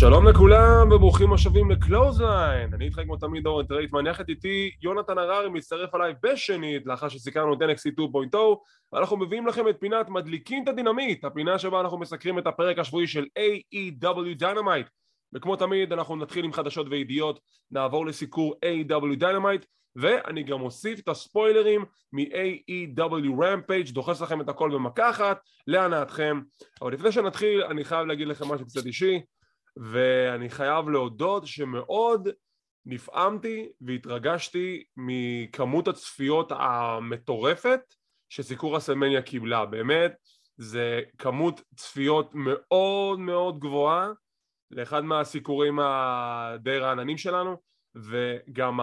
שלום לכולם וברוכים השבים ל Clothesline, אני איתך כמו תמיד אורן טרייטמן, יחד איתי יונתן הררי מצטרף אליי בשנית לאחר שסיכרנו את NXT 2.0 ואנחנו מביאים לכם את פינת מדליקים את הדינמיט, הפינה שבה אנחנו מסקרים את הפרק השבועי של AEW Dynamite. וכמו תמיד אנחנו נתחיל עם חדשות וידיעות, נעבור לסיקור AEW Dynamite ואני גם אוסיף את הספוילרים מ-AEW Rampage, דוחס לכם את הכל במכה אחת, להנאתכם. אבל לפני שנתחיל אני חייב להגיד לכם משהו קצת אישי ואני חייב להודות שמאוד נפעמתי והתרגשתי מכמות הצפיות המטורפת שסיקור הסלמניה קיבלה, באמת זה כמות צפיות מאוד מאוד גבוהה לאחד מהסיקורים הדי רעננים שלנו וגם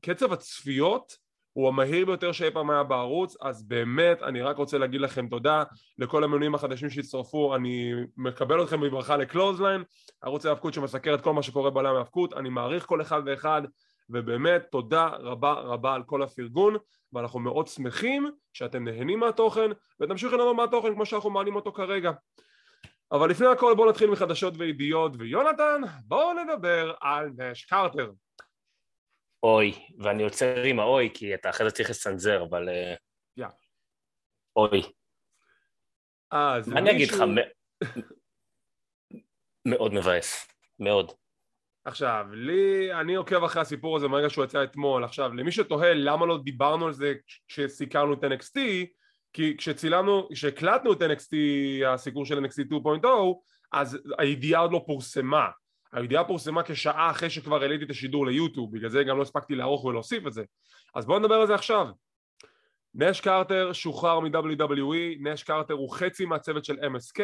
קצב הצפיות הוא המהיר ביותר שאי פעם היה בערוץ אז באמת אני רק רוצה להגיד לכם תודה. לכל המנויים החדשים שהצטרפו אני מקבל אתכם בברכה לקלוזליין ערוץ ההאבקות שמסקר את כל מה שקורה בעולם ההאבקות אני מעריך כל אחד ואחד ובאמת תודה רבה רבה על כל הפרגון ואנחנו מאוד שמחים שאתם נהנים מהתוכן ותמשיכו ליהנות מהתוכן כמו שאנחנו מעלים אותו כרגע. אבל לפני הכל בואו נתחיל מחדשות וידיעות ויונתן בואו נדבר על נש קרטר אוי, ואני עוצר עם האוי, כי אתה אחרי זה צריך לסנזר, אבל... יא. אוי. אה, זה מה אני אגיד לך? מאוד מבאס, מאוד. עכשיו, לי, אני עוקב אחרי הסיפור הזה מהרגע שהוא יצא אתמול. עכשיו, למי שתוהה למה לא דיברנו על זה כשסיקרנו את NXT, כי כשצילמנו, כשהקלטנו את NXT, הסיקור של NXT 2.0, אז הידיעה עוד לא פורסמה. הידיעה פורסמה כשעה אחרי שכבר העליתי את השידור ליוטיוב, בגלל זה גם לא הספקתי לערוך ולהוסיף את זה. אז בואו נדבר על זה עכשיו. נש קרטר שוחרר מ-WWE, נש קרטר הוא חצי מהצוות של MSK,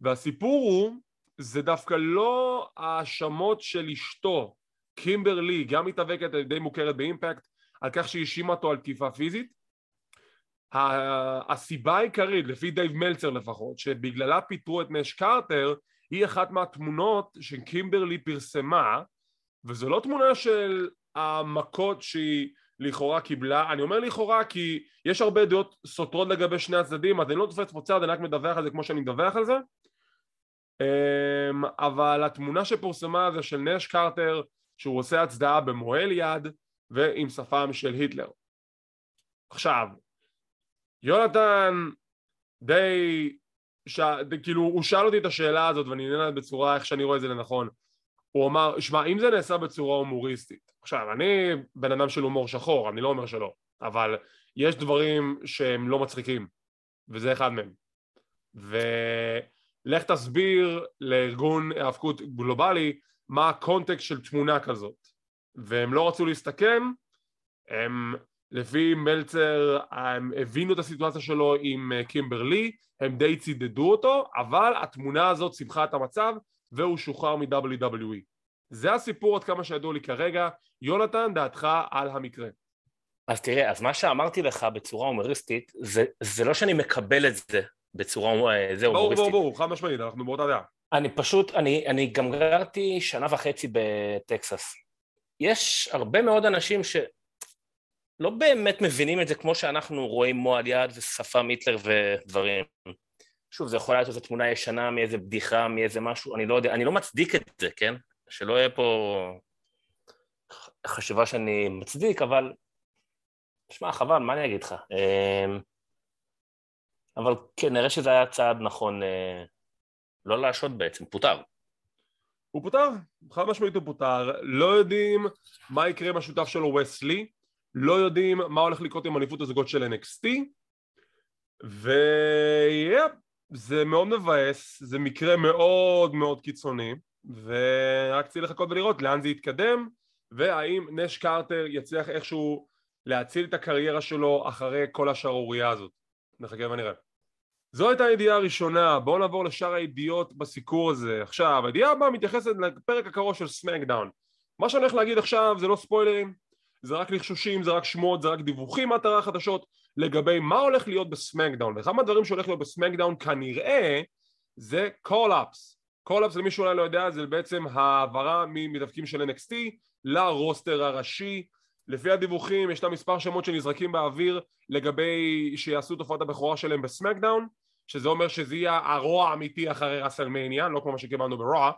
והסיפור הוא זה דווקא לא האשמות של אשתו, קימברלי, גם מתאבקת די מוכרת ב Impact, על כך שהיא האשימה אותו על תקיפה פיזית. הסיבה העיקרית, לפי דייב מלצר לפחות, שבגללה פיטרו את נש קרטר, היא אחת מהתמונות שקימברלי פרסמה, וזו לא תמונה של המכות שהיא לכאורה קיבלה, אני אומר לכאורה כי יש הרבה דעות סותרות לגבי שני הצדדים, אז אני לא תופס פה צד, אני רק מדווח על זה כמו שאני מדווח על זה. אמ, אבל התמונה שפורסמה זה של נש קרטר שהוא עושה הצדעה במועל יד ועם שפם של היטלר. עכשיו, יונתן די, ש... כאילו הוא שאל אותי את השאלה הזאת ואני אענה לה בצורה איך שאני רואה את זה לנכון. הוא אמר, שמע אם זה נעשה בצורה הומוריסטית, עכשיו אני בן אדם של הומור שחור, אני לא אומר שלא, אבל יש דברים שהם לא מצחיקים וזה אחד מהם. ו... לך תסביר לארגון האבקות גלובלי מה הקונטקסט של תמונה כזאת והם לא רצו להסתכן הם לפי מלצר הם הבינו את הסיטואציה שלו עם אה, קימברלי הם די צידדו אותו אבל התמונה הזאת סיבכה את המצב והוא שוחרר מ-WWE זה הסיפור עד כמה שידוע לי כרגע יונתן דעתך על המקרה אז תראה, אז מה שאמרתי לך בצורה הומוריסטית, זה, זה לא שאני מקבל את זה בצורה אה, זה ברור הומוריסטית. ברור ברור חד משמעית אנחנו באותה דעה אני פשוט, אני, אני גם גרתי שנה וחצי בטקסס. יש הרבה מאוד אנשים שלא באמת מבינים את זה כמו שאנחנו רואים מועל יד ושפם היטלר ודברים. שוב, זה יכול להיות איזו תמונה ישנה מאיזה בדיחה, מאיזה משהו, אני לא יודע, אני לא מצדיק את זה, כן? שלא יהיה פה חשיבה שאני מצדיק, אבל... שמע, חבל, מה אני אגיד לך? אמ, אבל כן, נראה שזה היה צעד נכון אה, לא להשעות בעצם, פוטר. הוא פוטר, חד משמעית הוא פוטר, לא יודעים מה יקרה עם השותף שלו וסלי, לא יודעים מה הולך לקרות עם אליפות הזוגות של NXT ויפ, זה מאוד מבאס, זה מקרה מאוד מאוד קיצוני ורק צריך לחכות ולראות לאן זה יתקדם והאם נש קרטר יצליח איכשהו להציל את הקריירה שלו אחרי כל השערורייה הזאת נחכה ונראה זו הייתה הידיעה הראשונה, בואו נעבור לשאר הידיעות בסיקור הזה. עכשיו, הידיעה הבאה מתייחסת לפרק הקרוב של SmackDown. מה שאני הולך להגיד עכשיו זה לא ספוילרים, זה רק לחשושים, זה רק שמועות, זה רק דיווחים מהאתרי החדשות לגבי מה הולך להיות ב SmackDown. ואחד מהדברים שהולך להיות ב SmackDown כנראה זה call-ups. call-ups למי שאולי לא יודע זה בעצם העברה ממתאבקים של NXT ל roster הראשי. לפי הדיווחים ישנם מספר שמות שנזרקים באוויר לגבי שיעשו הופעת הבכורה שלהם ב SmackDown שזה אומר שזה יהיה ה Raw האמיתי אחרי WrestleMania, לא כמו מה שקיבלנו ב Raw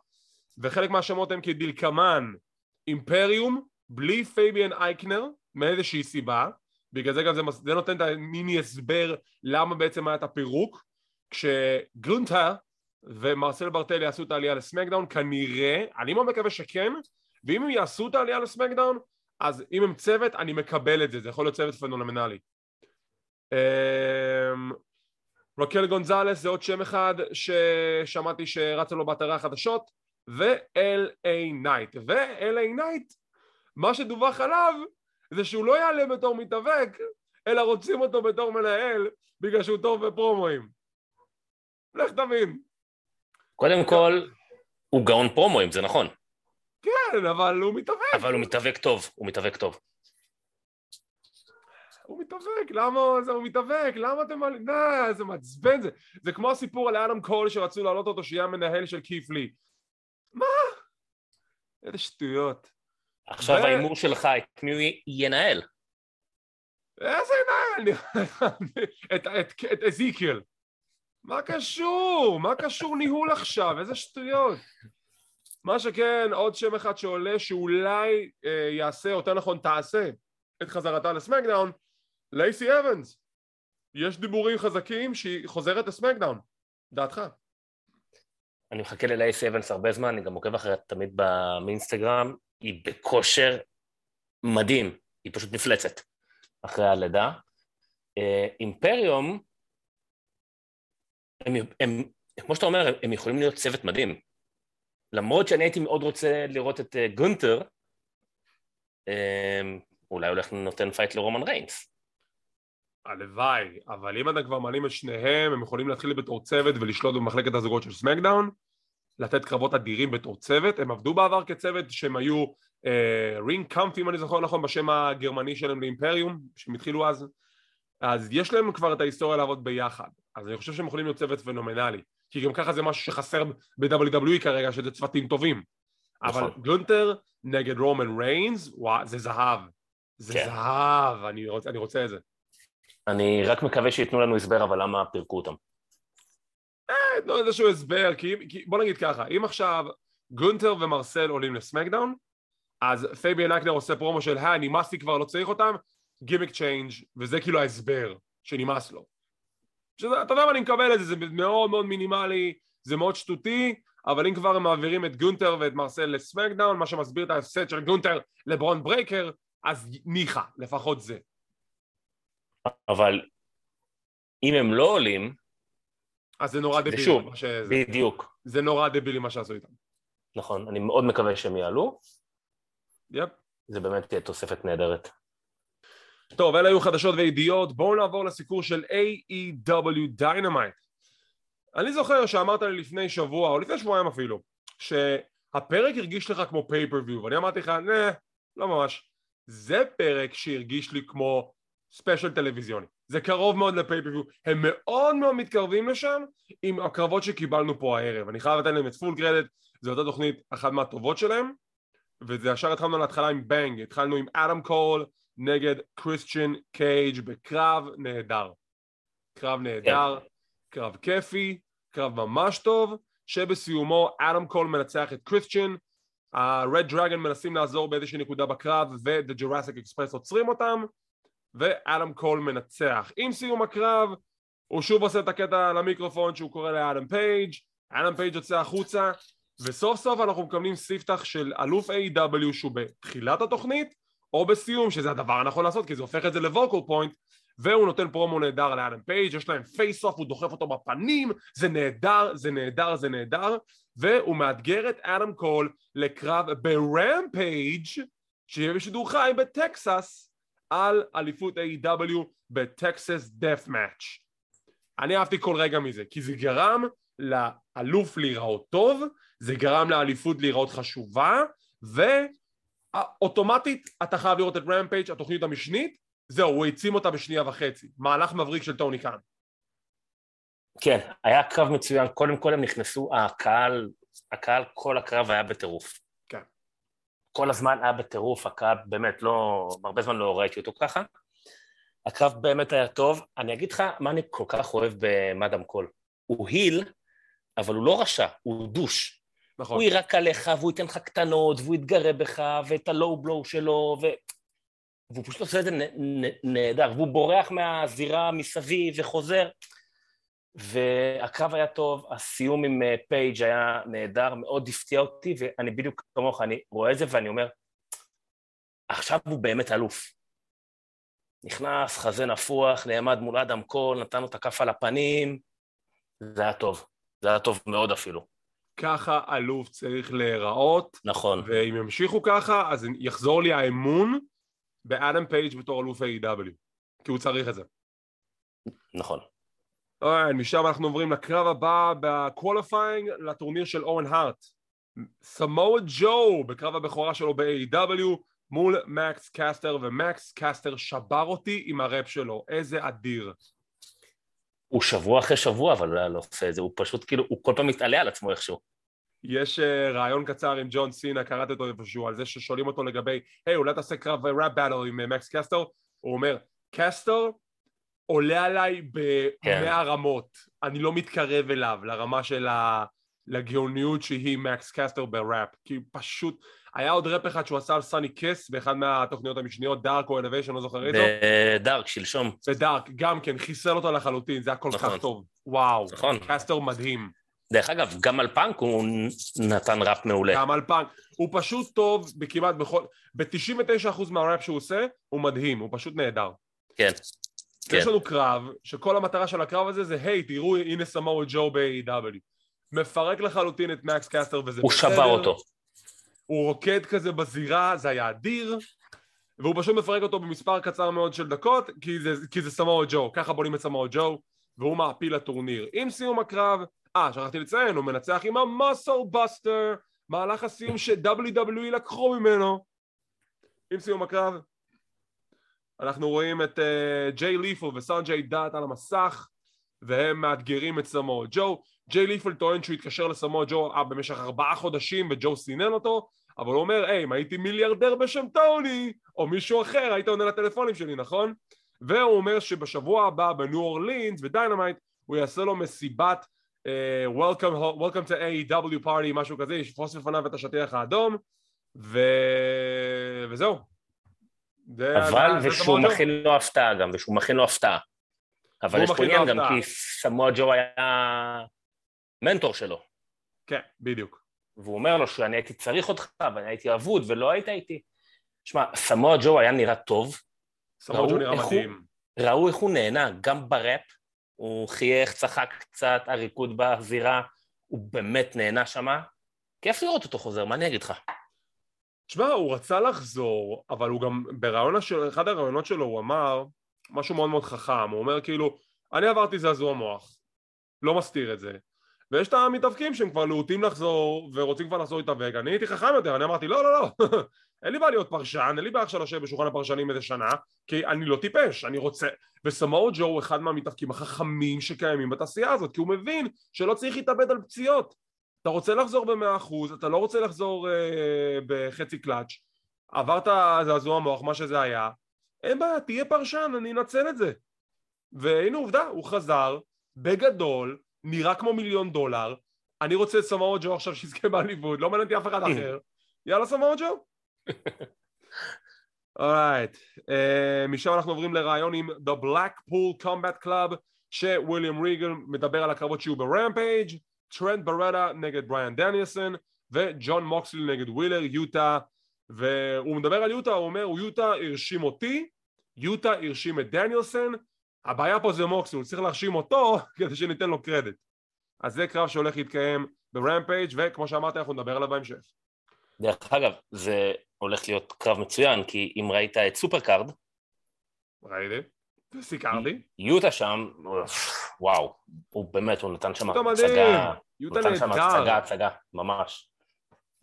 וחלק מהשמות הם כדלקמן, Imperium, בלי פייביאן אייקנר, מאיזושהי סיבה, בגלל זה גם זה, זה נותן את המיני הסבר למה בעצם היה את הפירוק, כשגונטר ומרסל ברטל יעשו את העלייה ל SmackDown, כנראה, אני מאוד מקווה שכן, ואם הם יעשו את העלייה ל SmackDown, אז אם הם צוות, אני מקבל את זה, זה יכול להיות צוות פנומנלי. אמ, רקל גונזלס זה עוד שם אחד ששמעתי שרצה לו באתרי החדשות ו-LA נייט ו-LA נייט מה שדווח עליו זה שהוא לא יעלה בתור מתאבק אלא רוצים אותו בתור מנהל בגלל שהוא טוב בפרומואים לך תבין קודם כל הוא גאון פרומואים זה נכון כן אבל הוא מתאבק אבל הוא מתאבק טוב הוא מתאבק טוב הוא מתאבק, למה זה, הוא מתאבק, למה אתם נה, זה מעצבן זה, זה כמו הסיפור על אדם קול שרצו להעלות אותו שיהיה המנהל של כיף לי. מה? איזה שטויות. עכשיו ו... ההימור שלך, את מי הוא ינהל? איזה ינהל? את, את, את אזיקיאל. מה קשור? מה קשור ניהול עכשיו? איזה שטויות. מה שכן, עוד שם אחד שעולה שאולי אה, יעשה, יותר נכון תעשה, את חזרתה לסמקדאון, לייסי אבנס, יש דיבורים חזקים שהיא חוזרת לסמקדאון, דעתך? אני מחכה ללייסי אבנס הרבה זמן, אני גם עוקב אחריה תמיד באינסטגרם, היא בכושר מדהים, היא פשוט מפלצת אחרי הלידה. אה, אימפריום, הם, הם, כמו שאתה אומר, הם יכולים להיות צוות מדהים. למרות שאני הייתי מאוד רוצה לראות את אה, גונטר, אה, אולי הולך לנותן fight לרומן ריינס. הלוואי, אבל אם אתם כבר מעלים את שניהם, הם יכולים להתחיל בתור צוות ולשלוט במחלקת הזוגות של סמקדאון, לתת קרבות אדירים בתור צוות, הם עבדו בעבר כצוות שהם היו רינג uh, קאמפ אם אני זוכר נכון בשם הגרמני שלהם לאימפריום, שהם התחילו אז, אז יש להם כבר את ההיסטוריה לעבוד ביחד, אז אני חושב שהם יכולים להיות צוות פנומנלי, כי גם ככה זה משהו שחסר ב-WWE כרגע, שזה צוותים טובים, נכון. אבל גונטר נגד רומן ריינס, וואו, זה זהב, זה כן. זהב, אני רוצה, אני רוצה את זה. אני רק מקווה שייתנו לנו הסבר, אבל למה פירקו אותם? תנו איזשהו הסבר, כי, כי בוא נגיד ככה, אם עכשיו גונטר ומרסל עולים לסמקדאון, אז פייביאן אייקנר עושה פרומו של היי, נמאס לי כבר, לא צריך אותם, gimmick change, וזה כאילו ההסבר שנמאס לו. שזה, אתה יודע מה, אני מקבל את זה, זה מאוד מאוד מינימלי, זה מאוד שטותי, אבל אם כבר הם מעבירים את גונטר ואת מרסל לסמקדאון, מה שמסביר את ההפסד של גונטר לברון ברייקר, אז ניחא, לפחות זה. אבל אם הם לא עולים... אז זה נורא דבילי. שוב, שזה. בדיוק. זה נורא דבילי מה שעשו איתם. נכון, אני מאוד מקווה שהם יעלו. יפ. זה באמת תהיה תוספת נהדרת. טוב, אלה היו חדשות וידיעות, בואו נעבור לסיקור של AEW Dynamite. אני זוכר שאמרת לי לפני שבוע, או לפני שבועיים אפילו, שהפרק הרגיש לך כמו פייפריוויו, ואני אמרתי לך, נה, לא ממש. זה פרק שהרגיש לי כמו ספיישל טלוויזיוני. זה קרוב מאוד ל pay-per-view, הם מאוד מאוד מתקרבים לשם עם הקרבות שקיבלנו פה הערב. אני חייב לתת להם את full credit, זו אותה תוכנית אחת מהטובות שלהם, וזה ישר התחלנו להתחלה עם bang, התחלנו עם אדם קול נגד קריסטיאן קייג' בקרב נהדר. קרב נהדר, yeah. קרב כיפי, קרב ממש טוב, שבסיומו אדם קול מנצח את קריסטיאן, ה-Red Dragon מנסים לעזור באיזושהי נקודה בקרב ו-The Jurassic Express עוצרים אותם ואדם קול מנצח. עם סיום הקרב הוא שוב עושה את הקטע למיקרופון שהוא קורא לאדם פייג', אדם פייג' יוצא החוצה וסוף סוף אנחנו מקבלים ספתח של אלוף AEW שהוא בתחילת התוכנית או בסיום שזה הדבר הנכון לעשות כי זה הופך את זה ל focal point והוא נותן פרומו נהדר לאדם פייג', יש להם face off, הוא דוחף אותו בפנים, זה נהדר, זה נהדר, זה נהדר, והוא מאתגר את אדם קול לקרב ברמפייג' שיהיה בשידור חי בטקסס על אליפות A.W. בטקסס דף מאץ'. אני אהבתי כל רגע מזה, כי זה גרם לאלוף להיראות טוב, זה גרם לאליפות להיראות חשובה, ואוטומטית אתה חייב לראות את רמפייג' התוכנית המשנית, זהו, הוא העצים אותה בשנייה וחצי. מהלך מבריק של טוני קאן. כן, היה קרב מצוין, קודם כל הם נכנסו, הקהל, הקהל כל הקרב היה בטירוף. כל הזמן היה בטירוף, הקרב באמת לא, הרבה זמן לא ראיתי אותו ככה. הקרב באמת היה טוב. אני אגיד לך מה אני כל כך אוהב במאדם קול. הוא היל, אבל הוא לא רשע, הוא דוש. נכון. הוא יירק עליך, והוא ייתן לך קטנות, והוא יתגרה בך, ואת הלואו בלואו שלו, ו... והוא פשוט עושה את זה נהדר, והוא בורח מהזירה מסביב וחוזר. והקרב היה טוב, הסיום עם אה, פייג' היה נהדר, מאוד הפתיע אותי, ואני בדיוק כמוך, אני רואה את זה ואני אומר, עכשיו הוא באמת אלוף. נכנס, חזה נפוח, נעמד מול אדם קול, נתן לו את הכף על הפנים, זה היה טוב. זה היה טוב מאוד אפילו. ככה אלוף צריך להיראות, נכון. ואם ימשיכו ככה, אז יחזור לי האמון באדם פייג' בתור אלוף AEW כי הוא צריך את זה. נכון. אוי, משם אנחנו עוברים לקרב הבא ב qualifying לטורניר של אוון הארט. סמואל ג'ו בקרב הבכורה שלו ב-AEW מול מקס קסטר, ומקס קסטר שבר אותי עם הראפ שלו, איזה אדיר. הוא שבוע אחרי שבוע, אבל לא לא עושה את זה, הוא פשוט כאילו, הוא כל פעם מתעלה על עצמו איכשהו. יש uh, ראיון קצר עם ג'ון סינה, קראתי אותו איפשהו, על זה ששואלים אותו לגבי, היי, אולי תעשה קרב rap battle עם uh, מקס קסטר? הוא אומר, קסטר עולה עליי כן. במאה רמות, אני לא מתקרב אליו, לרמה של ה... לגאוניות שהיא מקס קסטר בראפ, כי פשוט, היה עוד ראפ אחד שהוא עשה על סאני קיס באחד מהתוכניות המשניות, דארק או אלוויישן, לא זוכר איתו, בדארק, שלשום. ודארק, גם כן, חיסל אותו לחלוטין, זה היה כל כך נכון. טוב, וואו, נכון. קסטר מדהים. דרך אגב, גם על פאנק הוא נתן ראפ מעולה. גם על פאנק. הוא פשוט טוב בכמעט בכל... ב-99% מהראפ שהוא עושה, הוא מדהים, הוא פשוט נהדר. כן. כן. יש לנו קרב, שכל המטרה של הקרב הזה זה, היי, תראו, הנה סמואל ג'ו ב-AEW. מפרק לחלוטין את מקס קסטר וזה הוא שבר אותו. הוא רוקד כזה בזירה, זה היה אדיר, והוא פשוט מפרק אותו במספר קצר מאוד של דקות, כי זה, כי זה סמואל ג'ו, ככה בונים את סמואל ג'ו, והוא מעפיל לטורניר. עם סיום הקרב, אה, שכחתי לציין, הוא מנצח עם המוסל בסטר, מהלך הסיום ש-WWE לקחו ממנו. עם סיום הקרב, אנחנו רואים את uh, ג'יי לית'ל וסנג'יי דאט על המסך, והם מאתגרים את סמואל ג'ו. ג'יי לית'ל טוען שהוא התקשר לסמואל ג'ו אה, במשך ארבעה חודשים וג'ו סינן אותו, אבל הוא אומר, היי, אם הייתי מיליארדר בשם טוני, או מישהו אחר, היית עונה לטלפונים שלי, נכון? והוא אומר שבשבוע הבא בניו אורלינס, בדיינמייט, הוא יעשה לו מסיבת uh, welcome, welcome to AEW party, משהו כזה, יפרוס בפניו את השטיח האדום, ו... וזהו. זה- אבל, זה- ושהוא. מכין לו הפתעה גם, ושהוא מכין לו הפתעה. אבל יש פה עניין גם. כי סמואל ג'ו היה מנטור שלו, כן, בדיוק. והוא אומר לו שאני הייתי צריך אותך, ואני הייתי אבוד, ולא היית איתי. שמע, סמואל ג'ו היה נראה טוב, סמואל ג'ו נראה הוא- מדהים. ראו איך הוא נהנה, גם בראפ, הוא חייך, צחק קצת, הריקוד בזירה, הוא באמת נהנה שמה. כיף לראות אותו חוזר, מה אני אגיד לך? תשמע, הוא רצה לחזור, אבל הוא גם, ברעיון אחד הרעיונות שלו הוא אמר משהו מאוד מאוד חכם, הוא אומר כאילו, אני עברתי זעזוע מוח, לא מסתיר את זה, ויש את המתאבקים שהם כבר להוטים לחזור ורוצים כבר לחזור להתאבק, אני הייתי חכם יותר, אני אמרתי לא לא לא, אין לי בעיה להיות פרשן, אין לי בעיה עכשיו לשבת בשולחן הפרשנים איזה שנה, כי אני לא טיפש, אני רוצה, וסמואל ג'ו הוא אחד מהמתאבקים החכמים שקיימים בתעשייה הזאת, כי הוא מבין שלא צריך להתאבד על פציעות, אתה רוצה לחזור במאה אחוז, אתה לא רוצה לחזור אה, בחצי קלאץ', עברת זעזוע מוח, מה שזה היה, אין בעיה, תהיה פרשן, אני אנצל את זה. והנה עובדה, הוא חזר, בגדול, נראה כמו מיליון דולר, אני רוצה את סמואל ג'ו עכשיו שיזכה בהליווד, לא מעניין אף אחד אחר, יאללה סמואה ג'ו. alright, uh, משם אנחנו עוברים לריאיון עם The Blackpool Combat Club שוויליאם ריגל מדבר על הקרבות שיהיו ברמפייג' טרנט ברטה נגד בריאן דניאלסון וג'ון מוקסלי נגד ווילר יוטה והוא מדבר על יוטה, הוא אומר יוטה הרשים אותי, יוטה הרשים את דניאלסון הבעיה פה זה מוקסלי, הוא צריך להרשים אותו כדי שניתן לו קרדיט אז זה קרב שהולך להתקיים ברמפייג' וכמו שאמרתי אנחנו נדבר עליו בהמשך דרך אגב, זה הולך להיות קרב מצוין, כי אם ראית את Supercard, ראיתי? סיכרתי יוטה שם, וואו, הוא באמת, הוא נתן שם הצגה, יוטה נתן שם הצגה, הצגה, ממש.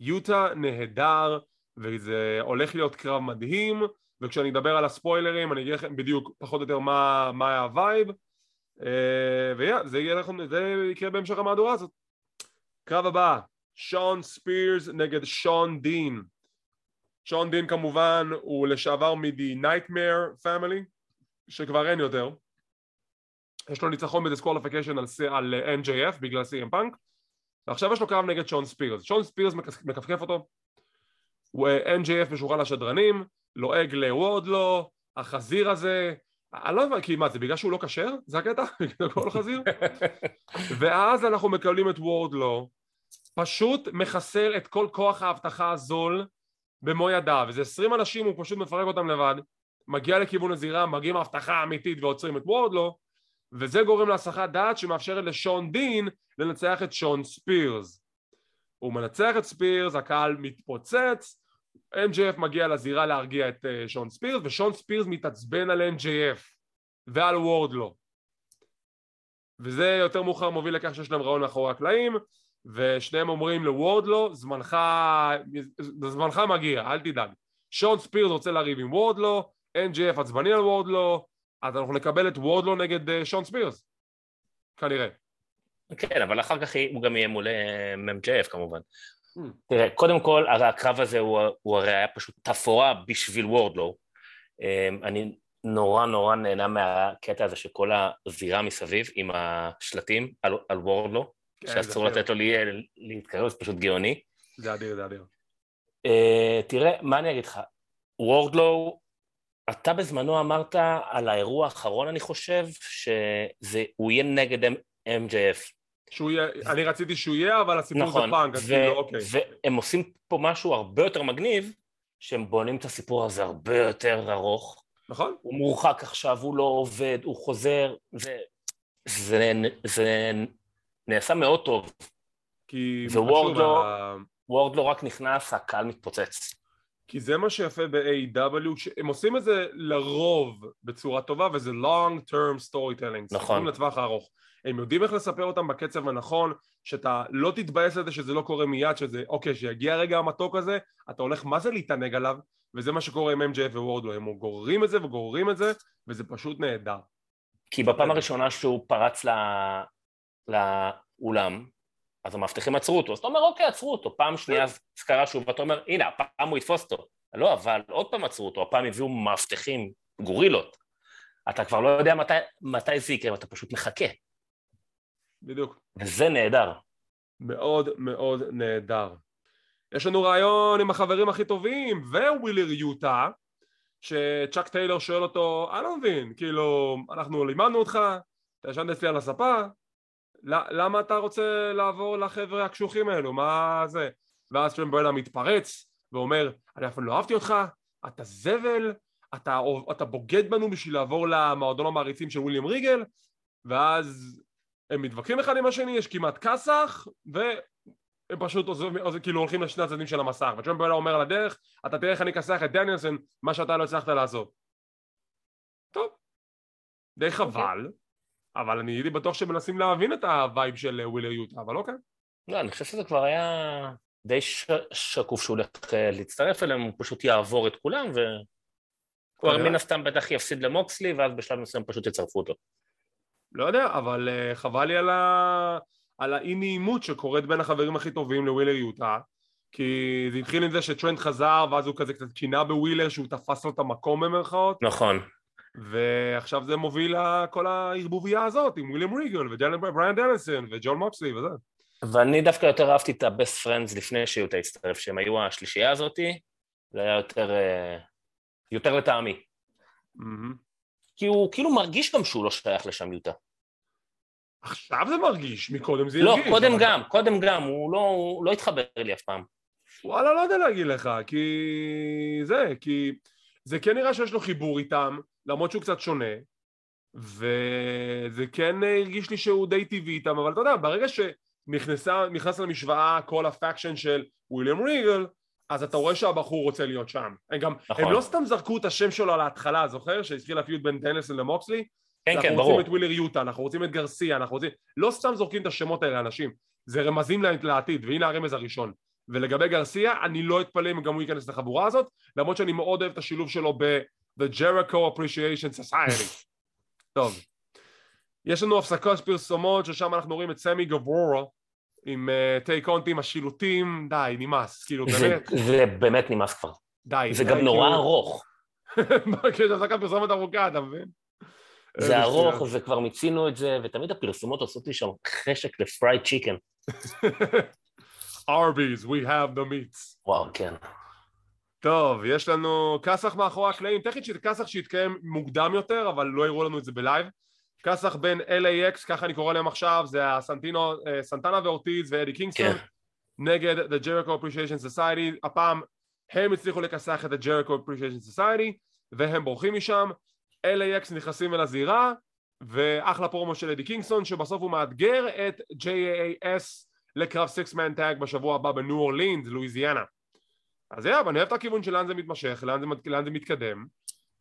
יוטה נהדר וזה הולך להיות קרב מדהים וכשאני אדבר על הספוילרים אני אגיד לכם בדיוק פחות או יותר מה, מה היה ה vibe אה, ויה, זה, יהיה לכם, זה יקרה בהמשך המהדורה הזאת. קרב הבא שון ספירס נגד שון דין. שון דין כמובן הוא לשעבר מ-The Nightmare Family שכבר אין יותר יש לו ניצחון ב disqualification על, על MJF בגלל CM פאנק ועכשיו יש לו קרב נגד שון ספירס. שון ספירס מכפכף אותו, הוא אה, MJF משוחרר לשדרנים, לועג לוורדלו, החזיר הזה, אני לא יודע, כי מה זה בגלל שהוא לא כשר? זה הקטע? בגלל כל חזיר? ואז אנחנו מקבלים את וורדלו, פשוט מחסל את כל כוח האבטחה הזול במו ידיו, איזה עשרים אנשים הוא פשוט מפרק אותם לבד, מגיע לכיוון הזירה, מגיעים האבטחה האמיתית ועוצרים את וורדלו, וזה גורם להסחת דעת שמאפשרת לשון דין לנצח את שון ספירס. הוא מנצח את ספירס, הקהל מתפוצץ, MJF מגיע לזירה להרגיע את uh, שון ספירס, ושון ספירס מתעצבן על MJF ועל וורדלו. וזה יותר מאוחר מוביל לכך שיש להם רעיון מאחורי הקלעים, ושניהם אומרים לוורדלו, זמנך, זמנך מגיע, אל תדאג. שון ספירס רוצה לריב עם וורדלו, NJF עצבני על וורדלו, אז אנחנו נקבל את וורדלו נגד uh, שון ספירס, כנראה. כן, אבל אחר כך הוא גם יהיה מול אה, MJF כמובן. Hmm. תראה, קודם כל, הרי הקרב הזה הוא, הוא הרי היה פשוט תפאורה בשביל וורדלו. אמ, אני נורא נורא נהנה מהקטע הזה שכל הזירה מסביב עם השלטים על, על וורדלו, כן, שאסור לתת לו להתקרב, זה פשוט גאוני. זה אדיר, זה אדיר. Uh, תראה, מה אני אגיד לך? וורדלו, אתה בזמנו אמרת על האירוע האחרון, אני חושב, שהוא יהיה נגד MJF. שהוא יהיה, אני רציתי שהוא יהיה, אבל הסיפור נכון, זה פאנק, אז כאילו, אוקיי. והם עושים פה משהו הרבה יותר מגניב, שהם בונים את הסיפור הזה הרבה יותר ארוך. נכון. הוא מורחק עכשיו, הוא לא עובד, הוא חוזר, זה, זה, זה נעשה מאוד טוב. כי... וורד וורד לא רק נכנס, הקהל מתפוצץ. כי זה מה שיפה ב-AW, הם עושים את זה לרוב בצורה טובה, וזה long term storytelling. נכון. לטווח הארוך. הם יודעים איך לספר אותם בקצב הנכון, שאתה לא תתבאס לזה שזה לא קורה מיד, שזה אוקיי, שיגיע הרגע המתוק הזה, אתה הולך מה זה להתענג עליו, וזה מה שקורה עם MJF ווורדלו, הם גוררים את זה וגוררים את זה, וזה פשוט נהדר. כי בפעם הראשונה שהוא פרץ לא... לאולם, אז המאבטחים עצרו אותו, אז אתה אומר אוקיי עצרו אותו, פעם שנייה זה קרה שוב, ואתה אומר הנה הפעם הוא יתפוס אותו, לא אבל עוד פעם עצרו אותו, הפעם הביאו מאבטחים, גורילות, אתה כבר לא יודע מתי, מתי זה יקרה, אתה פשוט מחכה. בדיוק. וזה נהדר. מאוד מאוד נהדר. יש לנו רעיון עם החברים הכי טובים ווילר יוטה שצ'אק טיילור שואל אותו אני לא מבין כאילו אנחנו לימדנו אותך אתה ישנת אצלי על הספה למה אתה רוצה לעבור לחבר'ה הקשוחים האלו מה זה ואז צ'מברלה מתפרץ ואומר אני אף פעם לא אהבתי אותך אתה זבל אתה, אתה בוגד בנו בשביל לעבור למועדון המעריצים של וויליאם ריגל ואז הם מתווכחים אחד עם השני, יש כמעט כסח, והם פשוט עוזבים, כאילו הולכים לשני הצדדים של המסך. וג'ון בואלה אומר על הדרך, אתה תראה איך אני אכסח את דניאלסון, מה שאתה לא הצלחת לעשות. טוב, די. חבל, okay. אבל אני הייתי בטוח שמנסים להבין את ה vibe של ווילר יוטה, אבל אוקיי. לא, אני חושב שזה כבר היה די ש... שקוף שהוא הולך אה, להצטרף אליהם, הוא פשוט יעבור את כולם, ו... כבר מן הסתם בטח יפסיד למוקסלי, ואז בשלב מסוים פשוט יצרפו אותו. לא יודע, אבל uh, חבל לי על, ה... על האי נעימות שקורית בין החברים הכי טובים לווילר יוטה כי זה התחיל עם זה שטרנד חזר ואז הוא כזה קצת קינה בווילר שהוא תפס לו את המקום במרכאות נכון ועכשיו זה מוביל לכל הערבוביה הזאת עם וויליאם ריגל ובריאן דניסון וג'ון מוקסלי וזה ואני דווקא יותר אהבתי את ה-best friends לפני שיוטה הצטרף שהם היו השלישייה הזאתי זה היה יותר, אה, יותר לטעמי mm-hmm. כי הוא כאילו מרגיש גם שהוא לא שייך לשם יוטה. עכשיו זה מרגיש, מקודם זה לא, הרגיש. לא, קודם אבל... גם, קודם גם, הוא לא, הוא לא התחבר לי אף פעם. וואלה, לא יודע להגיד לך, כי זה, כי זה כן נראה שיש לו חיבור איתם, למרות שהוא קצת שונה, וזה כן הרגיש לי שהוא די טבעי איתם, אבל אתה יודע, ברגע שנכנס למשוואה כל ה faction של וויליאם ריגל, אז אתה רואה שהבחור רוצה להיות שם. הם גם, נכון. הם לא סתם זרקו את השם שלו על ההתחלה, זוכר? שהתחיל ה feud בין דניאלסון למוקסלי? כן, כן, ברור. אנחנו רוצים את ווילר יוטה, אנחנו רוצים את גרסיה, אנחנו רוצים... לא סתם זורקים את השמות האלה לאנשים, זה רמזים להם לעתיד, והנה הרמז הראשון. ולגבי גרסיה, אני לא אתפלא אם גם הוא ייכנס לחבורה הזאת, למרות שאני מאוד אוהב את השילוב שלו ב-The Jericho Appreciation Society. טוב. יש לנו הפסקות פרסומות ששם אנחנו רואים את סמי גווארה עם טיי, uh, קונטי עם השילוטים, די, נמאס, כאילו באמת. זה באמת נמאס כבר. די. זה גם נורא כאילו- ארוך. יש הפסקת פרסומת ארוכה, אתה מבין? זה ארוך וכבר מיצינו את זה, ותמיד הפרסומות עושות לי שם חשק ל fried chicken. Arby's, we have the meats. וואו, כן. טוב, יש לנו כסח מאחורי הקלעים, טכנית שזה כסח שהתקיים מוקדם יותר, אבל לא הראו לנו את זה ב live. כסח בין LAX, ככה אני קורא להם עכשיו, זה הסנטינו, אה, סנטנה ואורטיז ואדי קינגסטון, כן. נגד The Jericho Appreciation Society, הפעם הם הצליחו לכסח את ה-Jericho Appreciation Society, והם בורחים משם, LAX נכנסים אל הזירה, ואחלה פרומו של אדי קינגסטון, שבסוף הוא מאתגר את JAS לקרב 6-man tag בשבוע הבא בניו אורלינס, לואיזיאנה. אז יאללה, אני אוהב את הכיוון של לאן זה מתמשך, לאן זה, לאן זה מתקדם,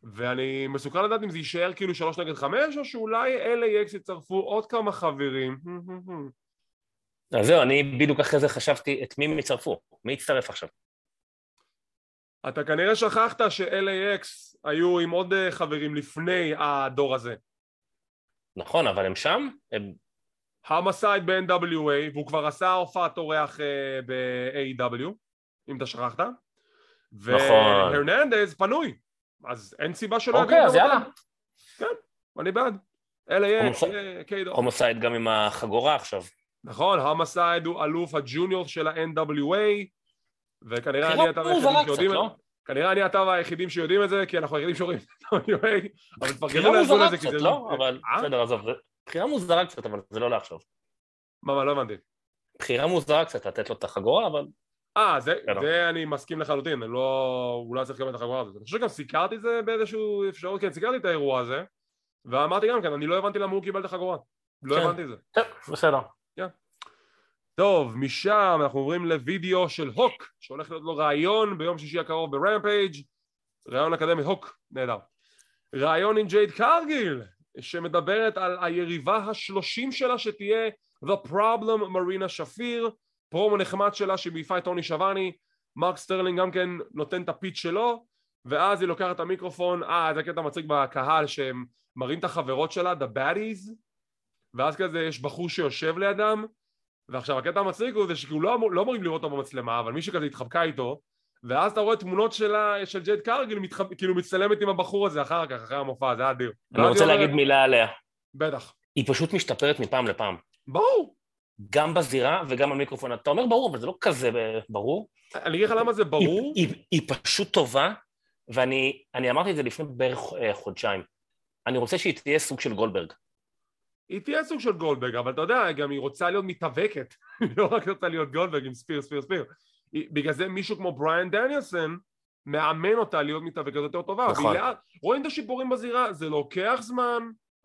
ואני מסוכן לדעת אם זה יישאר כאילו שלוש נגד חמש, או שאולי LAX יצרפו עוד כמה חברים. אז זהו, אני בדיוק אחרי זה חשבתי את מי הם יצרפו, מי יצטרף עכשיו. אתה כנראה שכחת ש-LAX היו עם עוד אה, חברים לפני הדור הזה. נכון, אבל הם שם? הם... המסייד ב-NWA, והוא כבר עשה הופעת אורח אה, ב-AEW, אם אתה שכחת. נכון. והרננדז פנוי, אז אין סיבה שלא אוקיי, יביאו אז יאללה. אותם. אני בעד. הומוסי- אה, קיידו. הומוסייד גם עם החגורה עכשיו. נכון, המסייד הוא אלוף הג'וניור של ה-NWA, וכנראה אני והיחידים מוזרה שיודעים לא? כנראה אני אתה והיחידים שיודעים את זה, כי אנחנו היחידים שרואים את ה-NWA, אבל תפרגנו לארגון הזה, כי זה... לא? אבל אה? בסדר, עזוב. בחירה מוזרה קצת, אבל זה לא לעכשיו. מה, מה, לא הבנתי. בחירה מוזרה קצת לתת לו את החגורה, אבל אה, זה, בסדר. זה אני מסכים לחלוטין, אני לא... הוא לא צריך לקבל את החגורה הזאת. אני חושב שגם סיקרתי את זה באיזשהו אפשרות, כן, סיקרתי את האירוע הזה, ואמרתי גם כן, אני לא הבנתי למה הוא קיבל את החגורה. לא כן. הבנתי את זה. בסדר. טוב, משם אנחנו עוברים לוידאו של הוק, שהולך להיות לו ראיון ביום שישי הקרוב ברמפייג', ראיון אקדמי הוק, נהדר. ראיון עם ג'ייד קרגיל, שמדברת על היריבה השלושים שלה שתהיה The Problem מרינה שפיר, פרומו נחמד שלה שמעיפה את טוני שבני, מרק סטרלינג גם כן נותן את ה pitch שלו, ואז היא לוקחת את המיקרופון, אה, זה קטע מצחיק בקהל שהם מראים את החברות שלה, The Baddies, ואז כזה יש בחור שיושב לידם, ועכשיו הקטע המצחיק הוא זה שכאילו לא, לא אמורים לראות אותו במצלמה, אבל מישהו כזה התחבקה איתו, ואז אתה רואה תמונות שלה, של ג'ייד קרגיל מתחב... כאילו מצטלמת עם הבחור הזה אחר כך, אחרי המופע, זה היה אדיר. אני רוצה להגיד מילה עליה. בטח. היא פשוט משתפרת מפעם לפעם. ברור. גם בזירה וגם במיקרופון. אתה אומר ברור, אבל זה לא כזה ברור. אני אגיד לך למה זה ברור. היא, היא, היא פשוט טובה, ואני אני אמרתי את זה לפני בערך אה, חודשיים. אני רוצה שהיא תהיה סוג של גולדברג. היא תהיה סוג של גולדברג, אבל אתה יודע, גם היא רוצה להיות מתאבקת. היא לא רק רוצה להיות גולדברג עם ספיר, ספיר, ספיר. היא- בגלל זה מישהו כמו בריאן דניאלסון מאמן אותה להיות מתאבקת יותר טובה. נכון. לאט- רואים את השיפורים בזירה, זה לוקח זמן,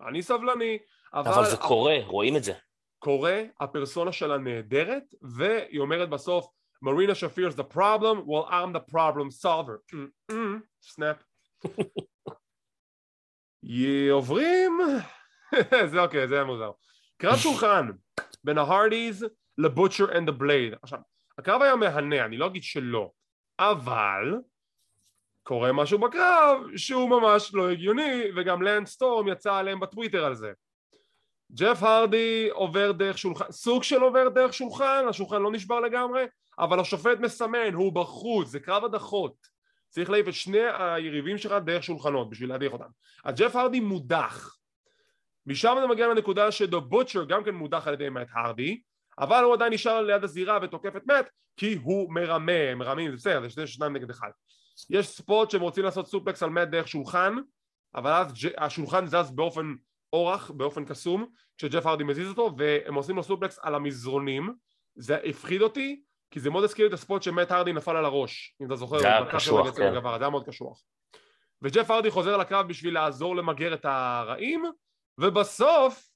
אני סבלני, אבל... אבל זה קורה, רואים את זה. קורה, הפרסונה שלה נהדרת, והיא אומרת בסוף, מרינה שפיר is the problem, well I'm the problem solver. Mm, mm, snap. י- עוברים, זה אוקיי, זה היה מוזר. קרב שולחן בין ההרדיז לבוטשר אנד הבלייד. עכשיו, הקרב היה מהנה, אני לא אגיד שלא, אבל קורה משהו בקרב שהוא ממש לא הגיוני, וגם לנד סטורם יצא עליהם בטוויטר על זה. ג'ף הרדי עובר דרך שולחן, סוג של עובר דרך שולחן, השולחן לא נשבר לגמרי, אבל השופט מסמן, הוא בחוץ, זה קרב הדחות. צריך להעיף את שני היריבים שלך דרך שולחנות בשביל להדיח אותם. אז ג'ף הרדי מודח. משם זה מגיע לנקודה שדו בוטשר גם כן מודח על ידי מאט הרדי, אבל הוא עדיין נשאר ליד הזירה ותוקף את מאט כי הוא מרמה, מרמים, זה בסדר, זה שני שניים נגד אחד. יש ספוט שהם רוצים לעשות סופלקס על מאט דרך שולחן, אבל אז השולחן זז באופן אורח, באופן קסום, כשג'ף הרדי מזיז אותו, והם עושים לו סופלקס על המזרונים, זה הפחיד אותי, כי זה מאוד הזכיר את הספוט שמט הרדי נפל על הראש, אם אתה זוכר, זה היה קשוח, כן. זה היה מאוד קשוח. וג'ף הרדי חוזר לקרב בשביל לעזור למגר את הרעים, ובסוף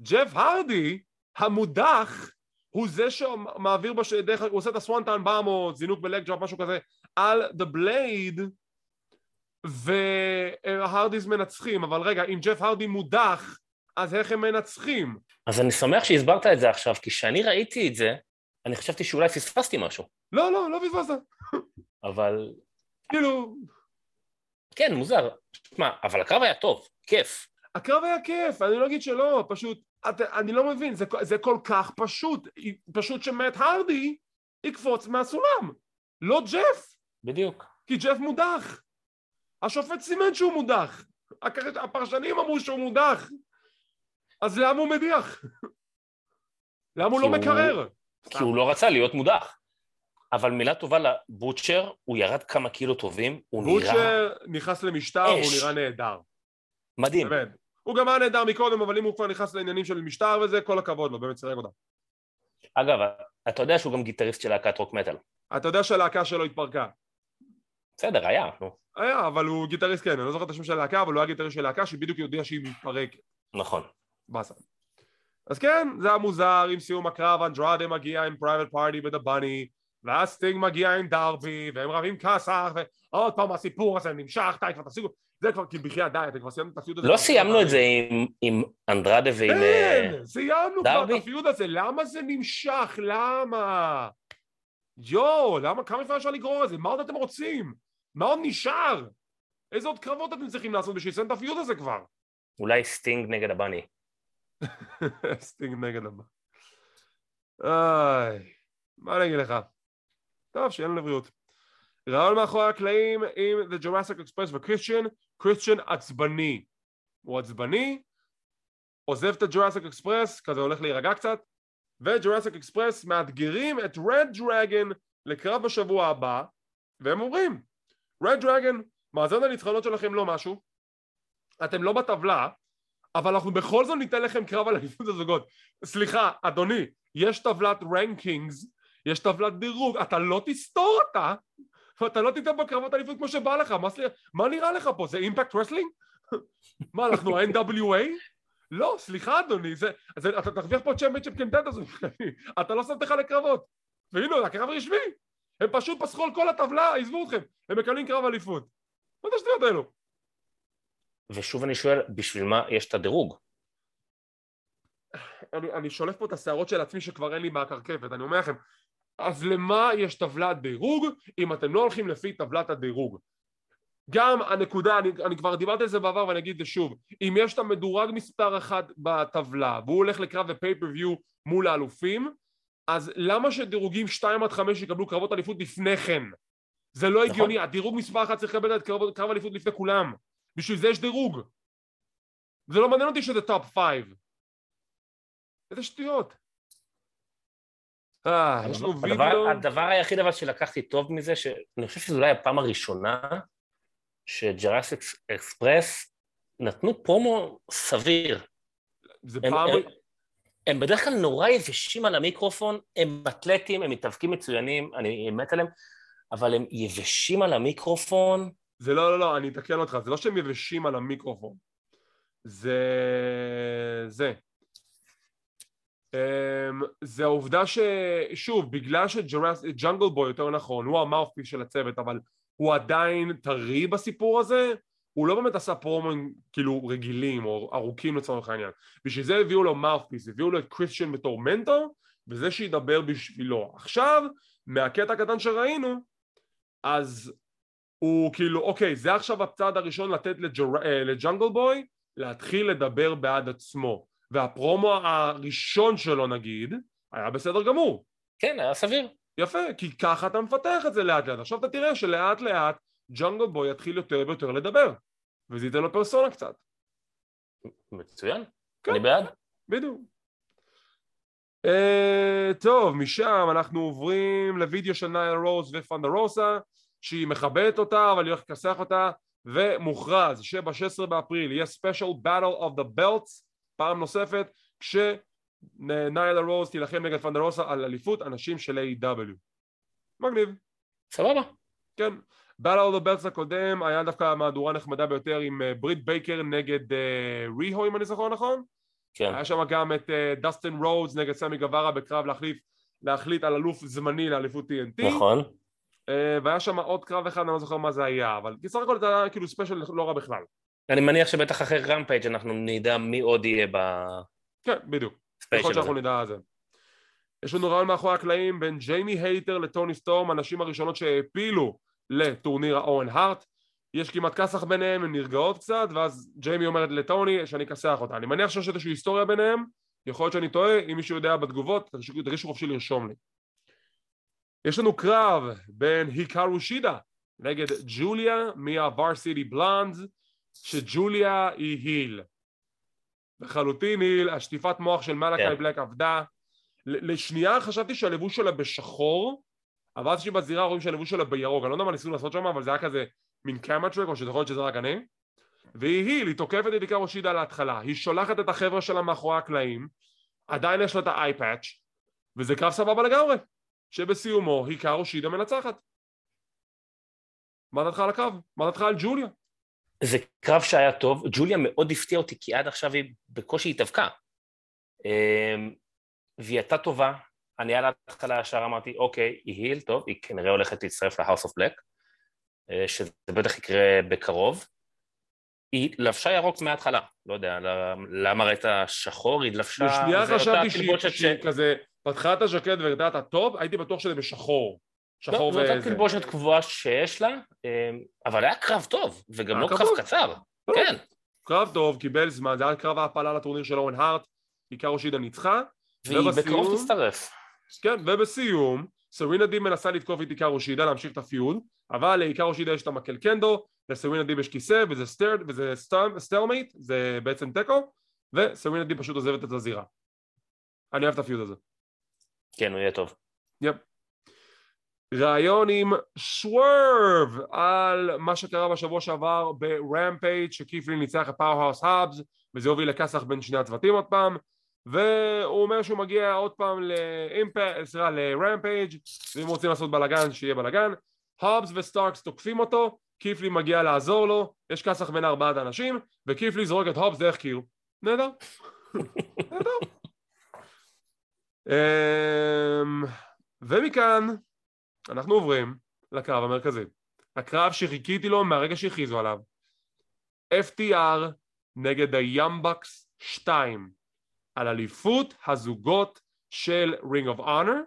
ג'ף הרדי המודח הוא זה שמעביר בש... דרך, הוא עושה את הסוואנטן באם או זינוק בלג ג'אפ משהו כזה על דה בלייד והרדיז מנצחים אבל רגע אם ג'ף הרדי מודח אז איך הם מנצחים? אז אני שמח שהסברת את זה עכשיו, כי כשאני ראיתי את זה, אני חשבתי שאולי פספסתי משהו. לא לא לא פספסת אבל כאילו כן, מוזר. שמע, אבל הקרב היה טוב, כיף. הקרב היה כיף אני לא אגיד שלא פשוט את, אני לא מבין זה, זה כל כך פשוט פשוט שמט הרדי יקפוץ מהסולם לא ג'ף בדיוק. כי ג'ף מודח. השופט סימן שהוא מודח. הפרשנים אמרו שהוא מודח. אז למה הוא מדיח? למה הוא לא הוא- מקרר? כי הוא לא רצה להיות מודח. אבל מילה טובה לבוטשר, הוא ירד כמה קילו טובים, הוא נראה... בוטשר נכנס למשטר והוא נראה נהדר. מדהים. באמת. הוא גם היה נהדר מקודם, אבל אם הוא כבר נכנס לעניינים של משטר וזה, כל הכבוד לו, באמת סירג אותם. אגב, אתה יודע שהוא גם גיטריסט של להקת רוק מטאל. אתה יודע שהלהקה שלו התפרקה. בסדר, היה, נו. היה, אבל הוא גיטריסט, כן, אני לא זוכר את השם של הלהקה, אבל הוא היה גיטריסט של להקה שבדיוק יודע שהיא מתפרקת. נכון. באסה. אז כן, זה היה מוזר, עם סיום הקרב, אנדרדה מגיע עם פרייבט פארטי והבני, ואז סטינג מגיע עם דרבי, והם רבים כסח, ועוד פעם הסיפור הזה נמשך, די, כבר תפסיקו, זה כבר, כאילו, בחייאת די, אתם כבר סיימתם את ה feud הזה. לא סיימנו את זה עם, עם אנדרדה ועם כן, אה, סיימנו כבר את ה feud הזה, למה זה נמשך? למה? יואו, למה, כמה פעמים אפשר לגרור את זה? מה עוד אתם רוצים? מה עוד נשאר? איזה עוד קרבות אתם צריכים לעשות בשביל לסיים את ה feud הזה כבר? אולי סטינג נגד הבני. סטינג נגד הבא. איי, מה אני אגיד לך? טוב, שיהיה לנו לבריאות. ריאיון מאחורי הקלעים עם The Jurassic Express וקריסטיאן, קריסטיאן עצבני. הוא עצבני, עוזב את הג'ורסיק אקספרס, כזה הולך להירגע קצת, וג'ורסיק אקספרס מאתגרים את רד דרגון לקרב בשבוע הבא, והם אומרים, reDRagon, מאזן הניצחונות שלכם לא משהו, אתם לא בטבלה, אבל אנחנו בכל זאת ניתן לכם קרב על אליפות הזוגות. סליחה, אדוני, יש טבלת rankings, יש טבלת דירוג, אתה לא תסתור אותה, ואתה לא תיתן בקרבות אליפות כמו שבא לך, מה, סליחה, מה נראה לך פה, זה Impact Wrestling? מה, אנחנו ה-NWA? לא, סליחה אדוני, זה, זה, אתה תרוויח פה championship contenders, אתה לא שם אותך לקרבות. והנה, הקרב רשמי. הם פשוט פסחו על כל הטבלה, עזבו אתכם, הם מקבלים קרב אליפות. מה זה השטויות האלו? ושוב אני שואל, בשביל מה יש את הדירוג? אני, אני שולף פה את השערות של עצמי שכבר אין לי מהקרקפת, אני אומר לכם, אז למה יש טבלת דירוג אם אתם לא הולכים לפי טבלת הדירוג? גם הנקודה, אני, אני כבר דיברתי על זה בעבר ואני אגיד את זה שוב, אם יש את המדורג מספר אחת בטבלה והוא הולך לקרב בפייפריוויו מול האלופים, אז למה שדירוגים 2 עד 5 יקבלו קרבות אליפות לפני כן? זה לא נכון. הגיוני, הדירוג מספר אחת צריך לקבל את קרב, קרב אליפות לפני כולם, בשביל זה יש דירוג. זה לא מעניין אותי שזה top 5. איזה שטויות. אה, יש לנו וידאו... הדבר היחיד אבל שלקחתי טוב מזה, שאני חושב שזו אולי הפעם הראשונה שג'רסיק אקספרס נתנו פרומו סביר. זה הם, פעם... הם, הם בדרך כלל נורא יבשים על המיקרופון, הם אתלטים, הם מתאבקים מצוינים, אני מת עליהם, אבל הם יבשים על המיקרופון. זה לא, לא, לא, אני אתקן אותך, זה לא שהם יבשים על המיקרופון. זה... זה. Um, זה העובדה ששוב בגלל שג'אנגל בוי יותר נכון הוא המאופי של הצוות אבל הוא עדיין טרי בסיפור הזה הוא לא באמת עשה פרומים כאילו רגילים או ארוכים לצורך העניין. בשביל זה הביאו לו מאופפיס הביאו לו את קריסטיאן בתור מנטור וזה שידבר בשבילו. עכשיו מהקטע הקטן שראינו אז הוא כאילו אוקיי זה עכשיו הצעד הראשון לתת אה, לג'אנגל בוי להתחיל לדבר בעד עצמו והפרומו הראשון שלו נגיד היה בסדר גמור. כן, היה סביר. יפה, כי ככה אתה מפתח את זה לאט לאט. עכשיו אתה תראה שלאט לאט ג'ונגל בוי יתחיל יותר ויותר לדבר, וזה ייתן לו פרסונה קצת. מצוין, כן, אני בעד. בדיוק. אה, טוב, משם אנחנו עוברים לוידאו של ניילה רוז ות'אנדר רוזה, שהיא מכבדת אותה, אבל היא הולכת לכסח אותה, ומוכרז שב-16 באפריל יהיה special Battle of the Belts פעם נוספת כשניילה רוז תילחם נגד ת'אנדר רוזה על אליפות הנשים של AEW מגניב. סבבה. כן. Battle of the Belts הקודם היה דווקא מהדורה נחמדה ביותר עם אה, ברית בייקר נגד אה, ריהו אם אני זוכר נכון? כן. היה שם גם את אה, דסטין רודס נגד סמי גווארה בקרב להחליף, להחליט על אלוף זמני לאליפות TNT. נכון. והיה שם עוד קרב אחד, אני לא זוכר מה זה היה, אבל בסך הכל זה היה כאילו special לא רע בכלל. אני מניח שבטח אחרי Rampage אנחנו נדע מי עוד יהיה ב... כן, בדיוק. יכול שאנחנו נדע זה. יש לנו ראיון מאחורי הקלעים בין ג'יימי הייטר לטוני סטורם, הנשים הראשונות שהעפילו לטורניר האוון הארט. יש כמעט כסח ביניהם, הן נרגעות קצת, ואז ג'יימי אומרת לטוני שאני אכסח אותה. אני מניח שיש איזושהי היסטוריה ביניהם, יכול להיות שאני טועה, אם מישהו יודע בתגובות, תרגישו חופשי לרשום לי. יש לנו קרב בין היקארו שידה נגד ג'וליה מהוורסיטי בלונדס שג'וליה היא היל. לחלוטין היל, השטיפת מוח של מלאקי כן. בלק עבדה, לשנייה חשבתי שהלבוש שלה בשחור, אבל אז שבזירה רואים שהלבוש שלה בירוק, אני לא יודע מה ניסו לעשות שם, אבל זה היה כזה מין קאמצ'רק, או שיכול להיות שזה רק אני. והיא היל, היא תוקפת את עיקר אושידה להתחלה, היא שולחת את החבר'ה שלה מאחורי הקלעים, עדיין יש לה את האייפאץ', וזה קרב סבבה לגמרי, שבסיומו עיקר אושידה מנצחת. מה דעתך על הקרב? מה דעתך על ג'וליה? זה קרב שהיה טוב, ג'וליה מאוד הפתיעה אותי, כי עד עכשיו היא בקושי התאבקה. אמ, והיא הייתה טובה, אני על ההתחלה ישר אמרתי, אוקיי, היא היל, טוב, היא כנראה הולכת להצטרף ל-House of Black, אה, שזה בטח יקרה בקרוב. היא לבשה ירוק מההתחלה, לא יודע, למה ראית שחור, היא לבשה... בשנייה חשבתי שהיא כזה פתחה את הז'קט והראתה את הטופ, הייתי בטוח שזה בשחור. שחור וזה. לא, זאת תלבושת קבועה שיש לה, אמ, אבל היה קרב טוב, וגם לא קרב קצר, כן. קרב טוב, קיבל זמן, זה היה קרב ההעפלה לטורניר של אוון הארט, היקארו שידה ניצחה. והיא בקרוב תצטרף. כן, ובסיום, סרינה דיב מנסה לתקוף את היקארו שידה, להמשיך את ה-feud, אבל להיקארו שידה יש את המקל קנדו, לסרינה דיב יש כיסא, וזה סטרד, וזה stalemate, זה בעצם תיקו, וסרינה דיב פשוט עוזבת את הזירה. אני אוהב את ה-feud הזה. כן, הוא יהיה טוב. Yep. ראיון עם Swerve על מה שקרה בשבוע שעבר ב-Rampage שקית' לי ניצח את Powerhouse Hobbs וזה הוביל לכסח בין שני הצוותים עוד פעם והוא אומר שהוא מגיע עוד פעם סליחה, ל-Rampage ואם רוצים לעשות בלאגן שיהיה בלאגן. האבס וסטארקס תוקפים אותו קיפלי מגיע לעזור לו יש כסח בין ארבעת אנשים וקיפלי זורק את האבס דרך קיר. נהדר. נהדר. אמ, ומכאן אנחנו עוברים לקרב המרכזי. הקרב שחיכיתי לו מהרגע שהכריזו עליו. FTR נגד היאמבקס 2 על אליפות הזוגות של Ring of Honor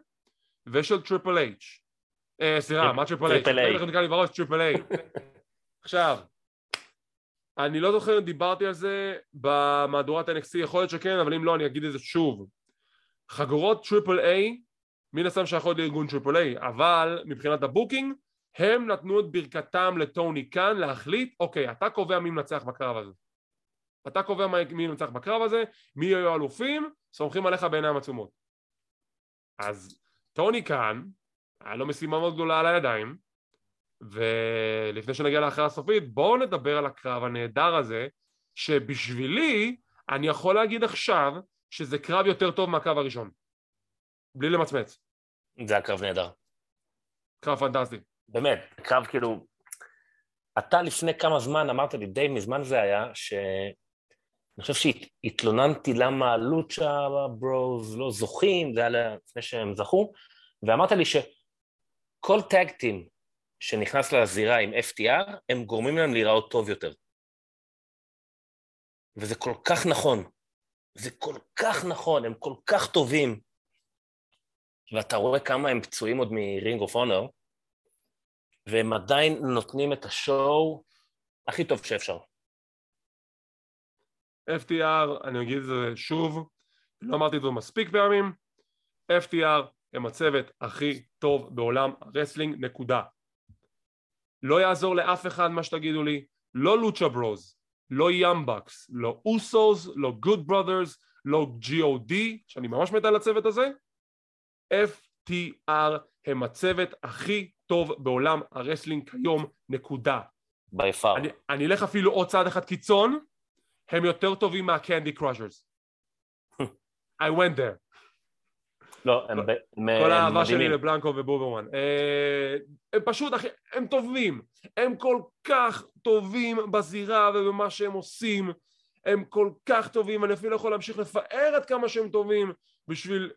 ושל Triple H. אה, סליחה, מה Triple H? Triple A. עכשיו, אני לא זוכר אם דיברתי על זה במהדורת NXT, יכול להיות שכן, אבל אם לא אני אגיד את זה שוב. חגורות Triple A מן הסתם שייכות לארגון A, אבל מבחינת ה-booking הם נתנו את ברכתם לטוני קאן להחליט, אוקיי, אתה קובע מי מנצח בקרב הזה. אתה קובע מי מנצח בקרב הזה, מי יהיו אלופים, סומכים עליך בעיניים עצומות. אז טוני קאן, היה לו משימה מאוד גדולה על הידיים, ולפני שנגיע להכרעה הסופית, בואו נדבר על הקרב הנהדר הזה, שבשבילי, אני יכול להגיד עכשיו, שזה קרב יותר טוב מהקרב הראשון. בלי למצמץ. זה היה קרב נהדר. קרב פנטסטי. באמת, קרב כאילו... אתה לפני כמה זמן אמרת לי, די מזמן זה היה, ש... אני חושב שהתלוננתי למה Lucha Bros לא זוכים, זה היה לפני שהם זכו, ואמרת לי שכל tag team שנכנס לזירה עם FTR, הם גורמים להם להיראות טוב יותר. וזה כל כך נכון. זה כל כך נכון, הם כל כך טובים. ואתה רואה כמה הם פצועים עוד מ-Ring of Honor, והם עדיין נותנים את השואו הכי טוב שאפשר. FTR, אני אגיד את זה שוב, לא אמרתי את זה מספיק פעמים, FTR הם הצוות הכי טוב בעולם ה-wrestling, נקודה. לא יעזור לאף אחד מה שתגידו לי, לא Lucha Bros, לא Young Bucks, לא אוסוס, לא Good Brothers, לא G.O.D, שאני ממש מת על הצוות הזה, FTR הם הצוות הכי טוב בעולם ה-wrestling כיום, נקודה. By far. אני, אני אלך אפילו עוד צעד אחד קיצון, הם יותר טובים מה-Candy Crushers. I went there. לא, הם. כל האהבה שלי לבלנקו ובוברמן. אה, הם פשוט, אחי, הם טובים. הם כל כך טובים בזירה ובמה שהם עושים. הם כל כך טובים, אני אפילו יכול להמשיך לפאר עד כמה שהם טובים בשביל...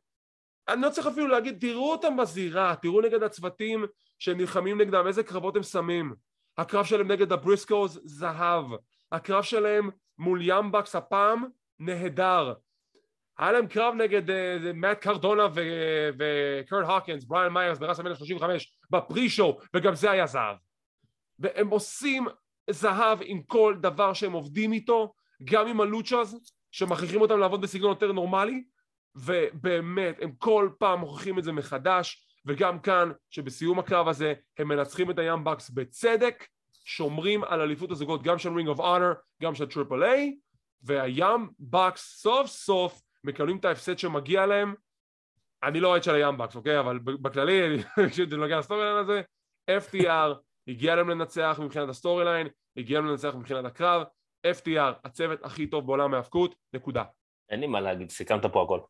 אני לא צריך אפילו להגיד, תראו אותם בזירה, תראו נגד הצוותים שהם נלחמים נגדם, איזה קרבות הם שמים. הקרב שלהם נגד הבריסקוס, זהב. הקרב שלהם מול Young Bucks הפעם, נהדר. היה להם קרב נגד אה, מאט קרדונה וקרט הוקינס, בריאן מיירס ברסלמניה 35 ב-pre-show וגם זה היה זהב והם עושים זהב עם כל דבר שהם עובדים איתו גם עם הלוצ'אז שמכריחים אותם לעבוד בסגנון יותר נורמלי ובאמת הם כל פעם מוכיחים את זה מחדש וגם כאן שבסיום הקרב הזה הם מנצחים את היאנג באקס בצדק שומרים על אליפות הזוגות גם של Ring of Honor גם של Triple A והיאנג באקס סוף סוף מקבלים את ההפסד שמגיע להם אני לא אוהד של היאנג באקס, אוקיי? אבל בכללי, כשזה נוגע ל storyline הזה, FTR הגיע להם לנצח מבחינת ה storyline, הגיע להם לנצח מבחינת הקרב, FTR, הצוות הכי טוב בעולם ההאבקות, נקודה. אין לי מה להגיד, סיכמת פה הכל.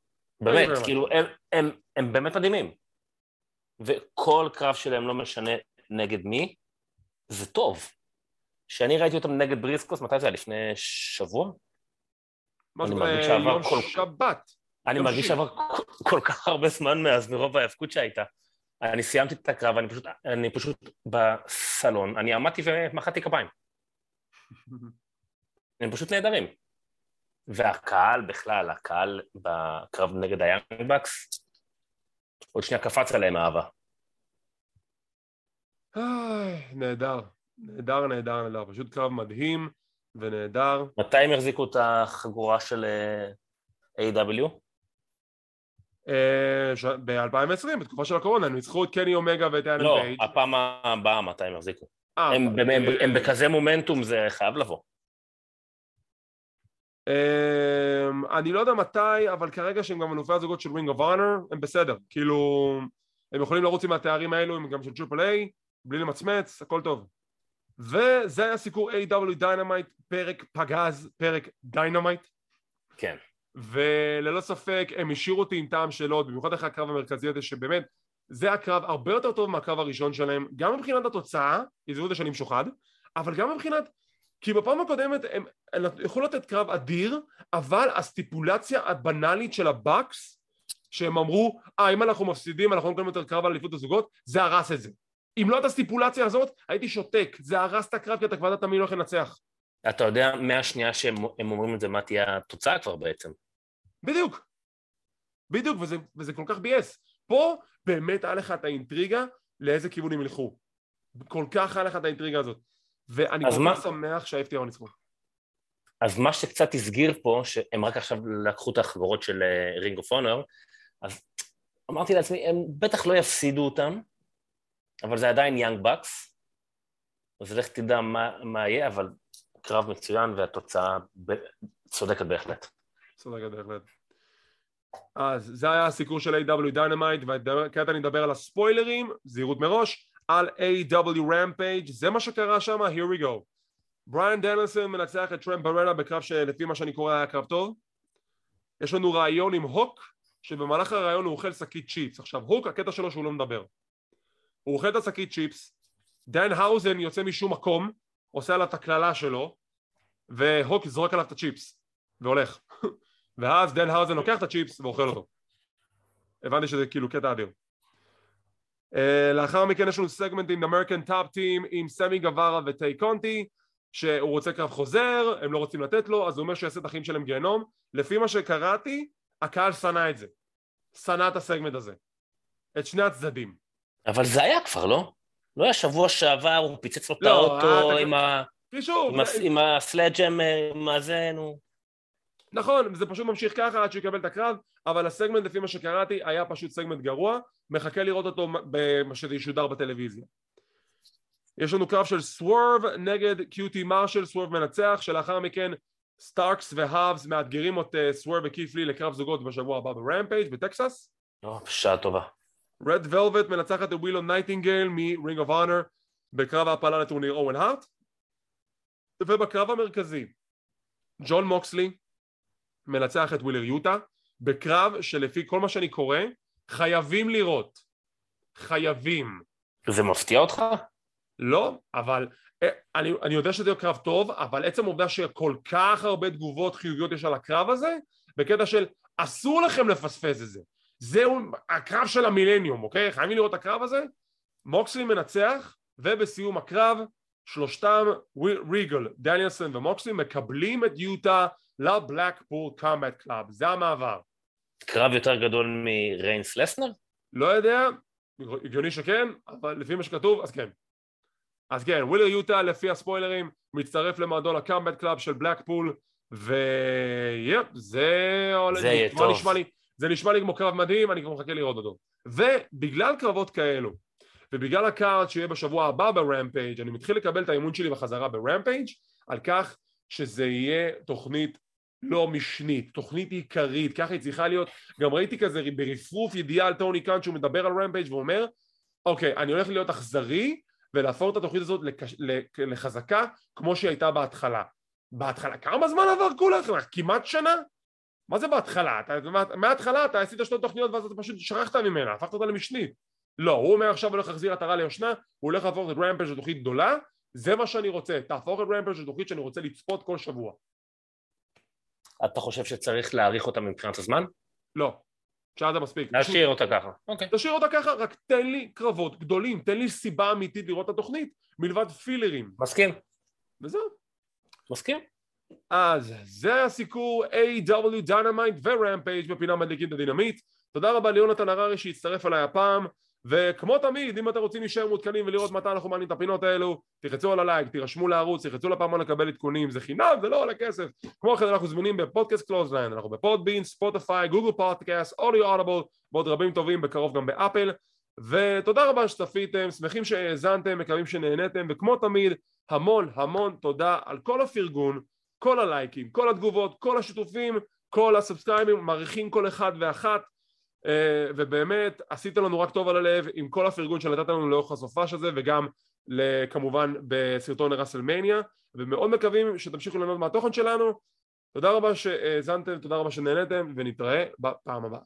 באמת, כאילו, הם, הם, הם באמת מדהימים. וכל קרב שלהם, לא משנה נגד מי, זה טוב. כשאני ראיתי אותם נגד בריסקוס, מתי זה היה? לפני שבוע? משהו יום כל... שבת. אני מרגיש שעבר כל, כל כך הרבה זמן מאז, מרוב ההאבקות שהייתה. אני סיימתי את הקרב, אני פשוט, אני פשוט בסלון, אני עמדתי ומחאתי כפיים. הם פשוט נהדרים. והקהל בכלל, הקהל בקרב נגד היאנגבקס, עוד שנייה קפץ עליהם אהבה. נהדר, נהדר, נהדר, נהדר, פשוט קרב מדהים ונהדר. מתי הם החזיקו את החגורה של אה, AEW? אה, ב-2020, בתקופה של הקורונה, הם ניצחו את קני אומגה ואת אדם, לא, פייג'. לא, הפעם הבאה מתי הם החזיקו. אה, הם בכזה מומנטום, זה חייב לבוא. אמ, אני לא יודע מתי, אבל כרגע שהם גם אלופי הזוגות של Ring of Honor, הם בסדר. כאילו, הם יכולים לרוץ עם התארים האלו, הם גם של Triple A, בלי למצמץ, הכל טוב. וזה היה סיקור AEW Dynamite, פרק פגז, פרק Dynamite. כן. וללא ספק הם השאירו אותי עם טעם של עוד, במיוחד אחרי הקרב המרכזי הזה, שבאמת זה הקרב הרבה יותר טוב מהקרב הראשון שלהם, גם מבחינת התוצאה, עזבו את זה שאני משוחד, אבל גם מבחינת כי בפעם הקודמת הם, הם יכלו לתת קרב אדיר, אבל הסטיפולציה הבנאלית של הבאקס, שהם אמרו, אה אם אנחנו מפסידים אנחנו לא מקבלים יותר קרב על אליפות הזוגות, זה הרס את זה. אם לא הייתה הסטיפולציה הזאת, הייתי שותק, זה הרס את הקרב כי אתה כבר מי הולך לנצח. אתה יודע מהשנייה שהם אומרים את זה מה תהיה התוצאה כבר בעצם. בדיוק. בדיוק, וזה, וזה כל כך ביאס. פה באמת היה לך את האינטריגה לאיזה כיוון הם ילכו. כל כך היה לך את האינטריגה הזאת. ואני כל כך שמח שה-FTR ניצחו. אז מה שקצת הסגיר פה, שהם רק עכשיו לקחו את החברות של רינג אוף אונר, אז אמרתי לעצמי, הם בטח לא יפסידו אותם, אבל זה עדיין יאנג באקס, אז לך תדע מה, מה יהיה, אבל קרב מצוין והתוצאה ב... צודקת בהחלט. צודקת בהחלט. אז זה היה הסיקור של AEW Dynamite, וכעת אני אדבר על הספוילרים, זהירות מראש. על AEW Rampage, זה מה שקרה שם, here we go. בריאן דניאלסון מנצח את טרנט ברטה בקרב שלפי מה שאני קורא היה קרב טוב. יש לנו ריאיון עם הוק, שבמהלך הריאיון הוא אוכל שקית צ'יפס. עכשיו הוק, הקטע שלו שהוא לא מדבר. הוא אוכל את השקית צ'יפס, דנהאוזן יוצא משום מקום, עושה עליו את הקללה שלו, והוק זורק עליו את הצ'יפס, והולך. ואז דנהאוזן לוקח את הצ'יפס ואוכל אותו. הבנתי שזה כאילו קטע אדיר. אה, לאחר מכן יש לנו סגמנט עם American Top Team עם סמי גווארה וטיי קונטי שהוא רוצה קרב חוזר, הם לא רוצים לתת לו, אז הוא אומר שיעשה את החיים שלהם גיהנום. לפי מה שקראתי, הקהל שנא את זה. שנא את הסגמנט הזה. את שני הצדדים. אבל זה היה כבר, לא? לא היה שבוע שעבר, הוא פיצץ לו את לא, האוטו עם, ה... עם ה sledgehammer, מה זה, נו. נכון, זה פשוט ממשיך ככה עד שהוא יקבל את הקרב, אבל הסגמנט לפי מה שקראתי היה פשוט סגמנט גרוע, מחכה לראות אותו שזה ישודר בטלוויזיה. יש לנו קרב של סוורב נגד קיוטי מרשל, סוורב מנצח, שלאחר מכן סטארקס והאבס מאתגרים את אה, סוורב וקיף לי לקרב זוגות בשבוע הבא ב Rampage בטקסס. לא, בשעה טובה. רד ולווט מנצחת את ווילו נייטינגייל מ Ring of Honor בקרב העפלה לטורניר אוון הארט ובקרב המרכזי ג'ון מוקסלי מנצח את ווילר יוטה בקרב שלפי כל מה שאני קורא חייבים לראות חייבים זה מפתיע אותך? לא, אבל אה, אני, אני יודע שזה קרב טוב, אבל עצם העובדה שכל כך הרבה תגובות חיוביות יש על הקרב הזה, בקטע של אסור לכם לפספס את זה. זהו הקרב של המילניום, אוקיי? חייבים לראות את הקרב הזה. מוקסלי מנצח, ובסיום הקרב שלושתם, ריגל, דניאלסון ומוקסלי, מקבלים את יוטה ל Blackpool Combat Club, זה המעבר. קרב יותר גדול מריינס לסנר? לא יודע, הגיוני שכן, אבל לפי מה שכתוב, אז כן. אז כן, ווילר יוטה לפי הספוילרים מצטרף למועדון ה Combat Club של בלקפול ויפ, זה... זה יהיה טוב. נשמע לי, זה נשמע לי כמו קרב מדהים, אני כבר מחכה לראות אותו. ובגלל קרבות כאלו, ובגלל ה card שיהיה בשבוע הבא ב Rampage, אני מתחיל לקבל את האמון שלי בחזרה ב Rampage על כך שזה יהיה תוכנית לא משנית, תוכנית עיקרית, ככה היא צריכה להיות, גם ראיתי כזה ברפרוף ידיעה על טוני קאן שהוא מדבר על Rampage ואומר אוקיי, אני הולך להיות אכזרי ולהפוך את התוכנית הזאת לקש... לחזקה כמו שהיא הייתה בהתחלה. בהתחלה, כמה זמן עבר כולה? כמעט שנה? מה זה בהתחלה? אתה, מההתחלה אתה עשית שתי תוכניות ואז אתה פשוט שכחת ממנה, הפכת אותה למשנית. לא, הוא אומר עכשיו הולך להחזיר עטרה ליושנה, הוא הולך להפוך את Rampage לתוכנית גדולה, זה מה שאני רוצה, תהפוך את Rampage לתוכנית שאני רוצה לצפות כל שבוע. אתה חושב שצריך להאריך אותה מבחינת הזמן? לא, שעה זה מספיק. להשאיר אותה ככה. אוקיי. תשאיר אותה ככה, רק תן לי קרבות גדולים, תן לי סיבה אמיתית לראות את התוכנית, מלבד fillerים. מסכים. וזהו. מסכים. אז זה הסיקור AEW Dynamite ו Rampage בפינה מדליקים את הדינמיט. תודה רבה ליונתן הררי שהצטרף אליי הפעם. וכמו תמיד, אם אתם רוצים להישאר מעודכנים ולראות מתי אנחנו מעלים את הפינות האלו, תחצו על הלייק, תירשמו לערוץ, תחצו לפעמון לקבל עדכונים, זה חינם, זה לא עולה כסף. כמו כן אנחנו זמינים בפודקאסט Clothesline, אנחנו ב Podbean, Spotify, Google Podcast, אודיו Audible, ועוד רבים טובים, בקרוב גם באפל. ותודה רבה שצפיתם, שמחים שהאזנתם, מקווים שנהנתם, וכמו תמיד, המון המון תודה על כל הפרגון, כל הלייקים, כל התגובות, כל השיתופים, כל ה subscribeים, מעריכים כל אחד ואחת. אה, ובאמת עשית לנו רק טוב על הלב עם כל הפרגון שנתת לנו לאורך הסופש הזה וגם כמובן בסרטון ראסלמניה ומאוד מקווים שתמשיכו ללמוד מהתוכן שלנו. תודה רבה שהאזנתם, תודה רבה שנהנתם ונתראה בפעם הבאה